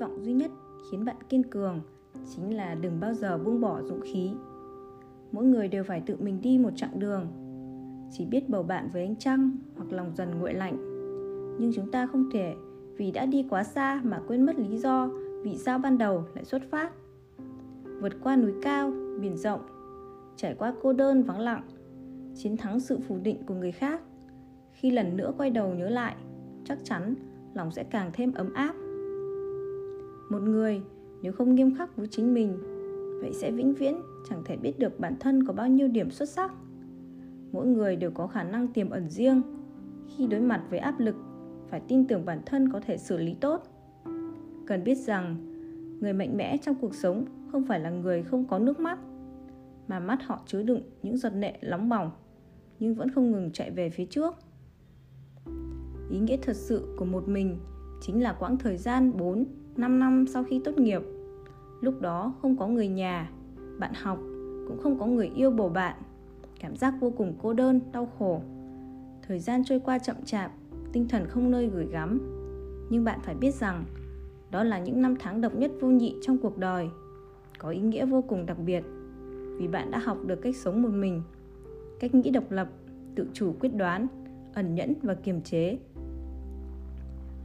vọng duy nhất khiến bạn kiên cường chính là đừng bao giờ buông bỏ dũng khí. Mỗi người đều phải tự mình đi một chặng đường. Chỉ biết bầu bạn với ánh trăng hoặc lòng dần nguội lạnh. Nhưng chúng ta không thể vì đã đi quá xa mà quên mất lý do vì sao ban đầu lại xuất phát. Vượt qua núi cao, biển rộng, trải qua cô đơn vắng lặng, chiến thắng sự phủ định của người khác. Khi lần nữa quay đầu nhớ lại, chắc chắn lòng sẽ càng thêm ấm áp một người, nếu không nghiêm khắc với chính mình, vậy sẽ vĩnh viễn chẳng thể biết được bản thân có bao nhiêu điểm xuất sắc. Mỗi người đều có khả năng tiềm ẩn riêng. Khi đối mặt với áp lực, phải tin tưởng bản thân có thể xử lý tốt. Cần biết rằng, người mạnh mẽ trong cuộc sống không phải là người không có nước mắt, mà mắt họ chứa đựng những giọt nệ nóng bỏng, nhưng vẫn không ngừng chạy về phía trước. Ý nghĩa thật sự của một mình chính là quãng thời gian 4, 5 năm sau khi tốt nghiệp. Lúc đó không có người nhà, bạn học, cũng không có người yêu bầu bạn. Cảm giác vô cùng cô đơn, đau khổ. Thời gian trôi qua chậm chạp, tinh thần không nơi gửi gắm. Nhưng bạn phải biết rằng, đó là những năm tháng độc nhất vô nhị trong cuộc đời. Có ý nghĩa vô cùng đặc biệt, vì bạn đã học được cách sống một mình, cách nghĩ độc lập, tự chủ quyết đoán, ẩn nhẫn và kiềm chế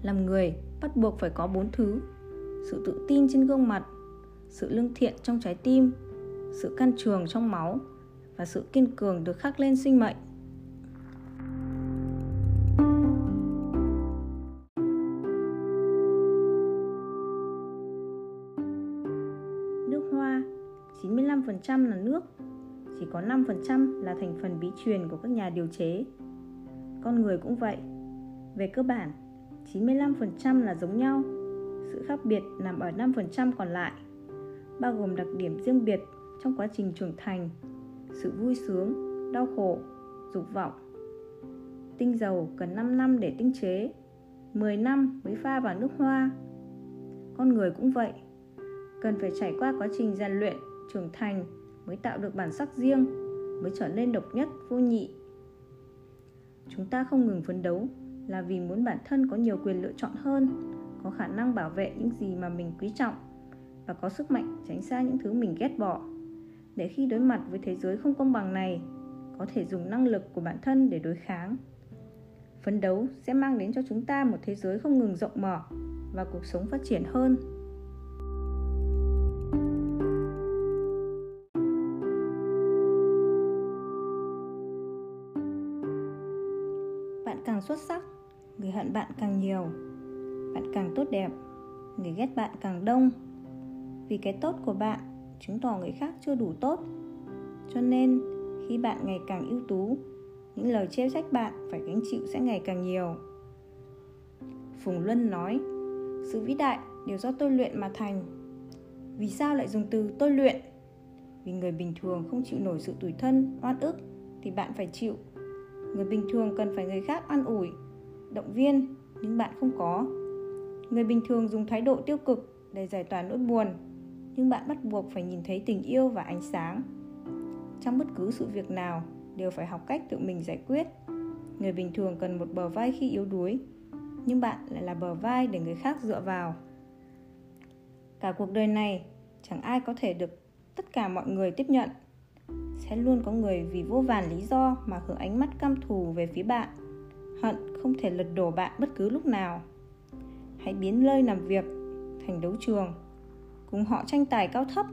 làm người, bắt buộc phải có bốn thứ. Sự tự tin trên gương mặt, sự lương thiện trong trái tim, sự can trường trong máu và sự kiên cường được khắc lên sinh mệnh. Nước hoa 95% là nước, Chỉ có 5% là thành phần bí truyền của các nhà điều chế. Con người cũng vậy. Về cơ bản 95% là giống nhau. Sự khác biệt nằm ở 5% còn lại, bao gồm đặc điểm riêng biệt trong quá trình trưởng thành, sự vui sướng, đau khổ, dục vọng. Tinh dầu cần 5 năm để tinh chế, 10 năm mới pha vào nước hoa. Con người cũng vậy, cần phải trải qua quá trình rèn luyện, trưởng thành mới tạo được bản sắc riêng, mới trở nên độc nhất, vô nhị. Chúng ta không ngừng phấn đấu là vì muốn bản thân có nhiều quyền lựa chọn hơn, có khả năng bảo vệ những gì mà mình quý trọng và có sức mạnh tránh xa những thứ mình ghét bỏ. Để khi đối mặt với thế giới không công bằng này, có thể dùng năng lực của bản thân để đối kháng. Phấn đấu sẽ mang đến cho chúng ta một thế giới không ngừng rộng mở và cuộc sống phát triển hơn. Hận bạn càng nhiều, bạn càng tốt đẹp, người ghét bạn càng đông. Vì cái tốt của bạn, chứng tỏ người khác chưa đủ tốt. Cho nên, khi bạn ngày càng ưu tú, những lời chê trách bạn phải gánh chịu sẽ ngày càng nhiều. Phùng luân nói, sự vĩ đại đều do tôi luyện mà thành. Vì sao lại dùng từ tôi luyện? Vì người bình thường không chịu nổi sự tủi thân, oan ức thì bạn phải chịu. Người bình thường cần phải người khác an ủi động viên, nhưng bạn không có. Người bình thường dùng thái độ tiêu cực để giải tỏa nỗi buồn, nhưng bạn bắt buộc phải nhìn thấy tình yêu và ánh sáng. Trong bất cứ sự việc nào, đều phải học cách tự mình giải quyết. Người bình thường cần một bờ vai khi yếu đuối, nhưng bạn lại là bờ vai để người khác dựa vào. Cả cuộc đời này, chẳng ai có thể được tất cả mọi người tiếp nhận. Sẽ luôn có người vì vô vàn lý do mà hướng ánh mắt căm thù về phía bạn hận không thể lật đổ bạn bất cứ lúc nào. Hãy biến nơi làm việc thành đấu trường, cùng họ tranh tài cao thấp,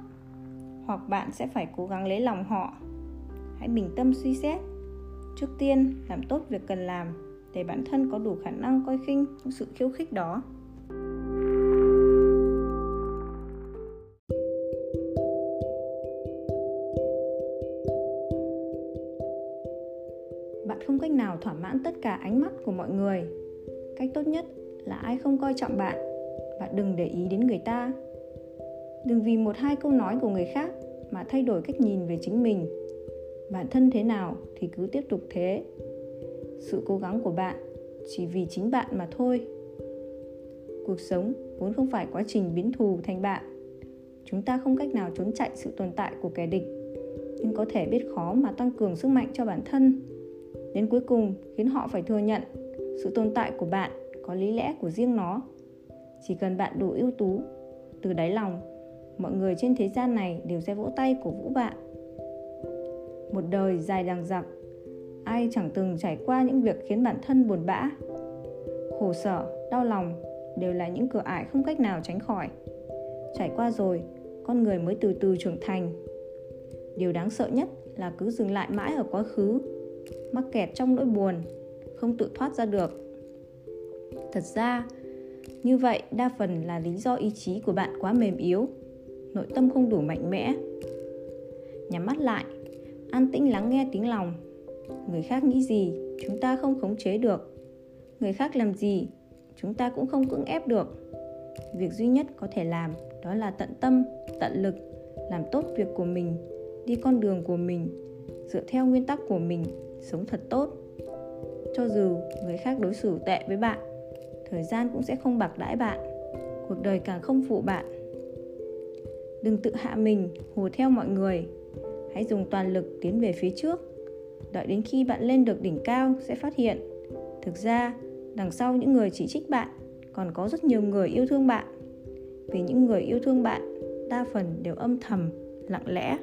hoặc bạn sẽ phải cố gắng lấy lòng họ. Hãy bình tâm suy xét, trước tiên làm tốt việc cần làm để bản thân có đủ khả năng coi khinh những sự khiêu khích đó. Bạn không cách nào thỏa mãn tất cả ánh mắt của mọi người. Cách tốt nhất là ai không coi trọng bạn bạn đừng để ý đến người ta. Đừng vì một hai câu nói của người khác mà thay đổi cách nhìn về chính mình. Bản thân thế nào thì cứ tiếp tục thế. Sự cố gắng của bạn chỉ vì chính bạn mà thôi. Cuộc sống vốn không phải quá trình biến thù thành bạn. Chúng ta không cách nào trốn chạy sự tồn tại của kẻ địch, nhưng có thể biết khó mà tăng cường sức mạnh cho bản thân đến cuối cùng khiến họ phải thừa nhận sự tồn tại của bạn có lý lẽ của riêng nó. Chỉ cần bạn đủ ưu tú, từ đáy lòng, mọi người trên thế gian này đều sẽ vỗ tay cổ vũ bạn. Một đời dài đằng dặc, ai chẳng từng trải qua những việc khiến bản thân buồn bã. Khổ sở, đau lòng đều là những cửa ải không cách nào tránh khỏi. Trải qua rồi, con người mới từ từ trưởng thành. Điều đáng sợ nhất là cứ dừng lại mãi ở quá khứ mắc kẹt trong nỗi buồn, không tự thoát ra được. Thật ra, như vậy đa phần là lý do ý chí của bạn quá mềm yếu, nội tâm không đủ mạnh mẽ. Nhắm mắt lại, an tĩnh lắng nghe tiếng lòng. Người khác nghĩ gì, chúng ta không khống chế được. Người khác làm gì, chúng ta cũng không cưỡng ép được. Việc duy nhất có thể làm đó là tận tâm, tận lực, làm tốt việc của mình, đi con đường của mình, dựa theo nguyên tắc của mình sống thật tốt. Cho dù người khác đối xử tệ với bạn, thời gian cũng sẽ không bạc đãi bạn, cuộc đời càng không phụ bạn. Đừng tự hạ mình, hùa theo mọi người. Hãy dùng toàn lực tiến về phía trước. Đợi đến khi bạn lên được đỉnh cao sẽ phát hiện, thực ra, đằng sau những người chỉ trích bạn còn có rất nhiều người yêu thương bạn. Vì những người yêu thương bạn, đa phần đều âm thầm, lặng lẽ.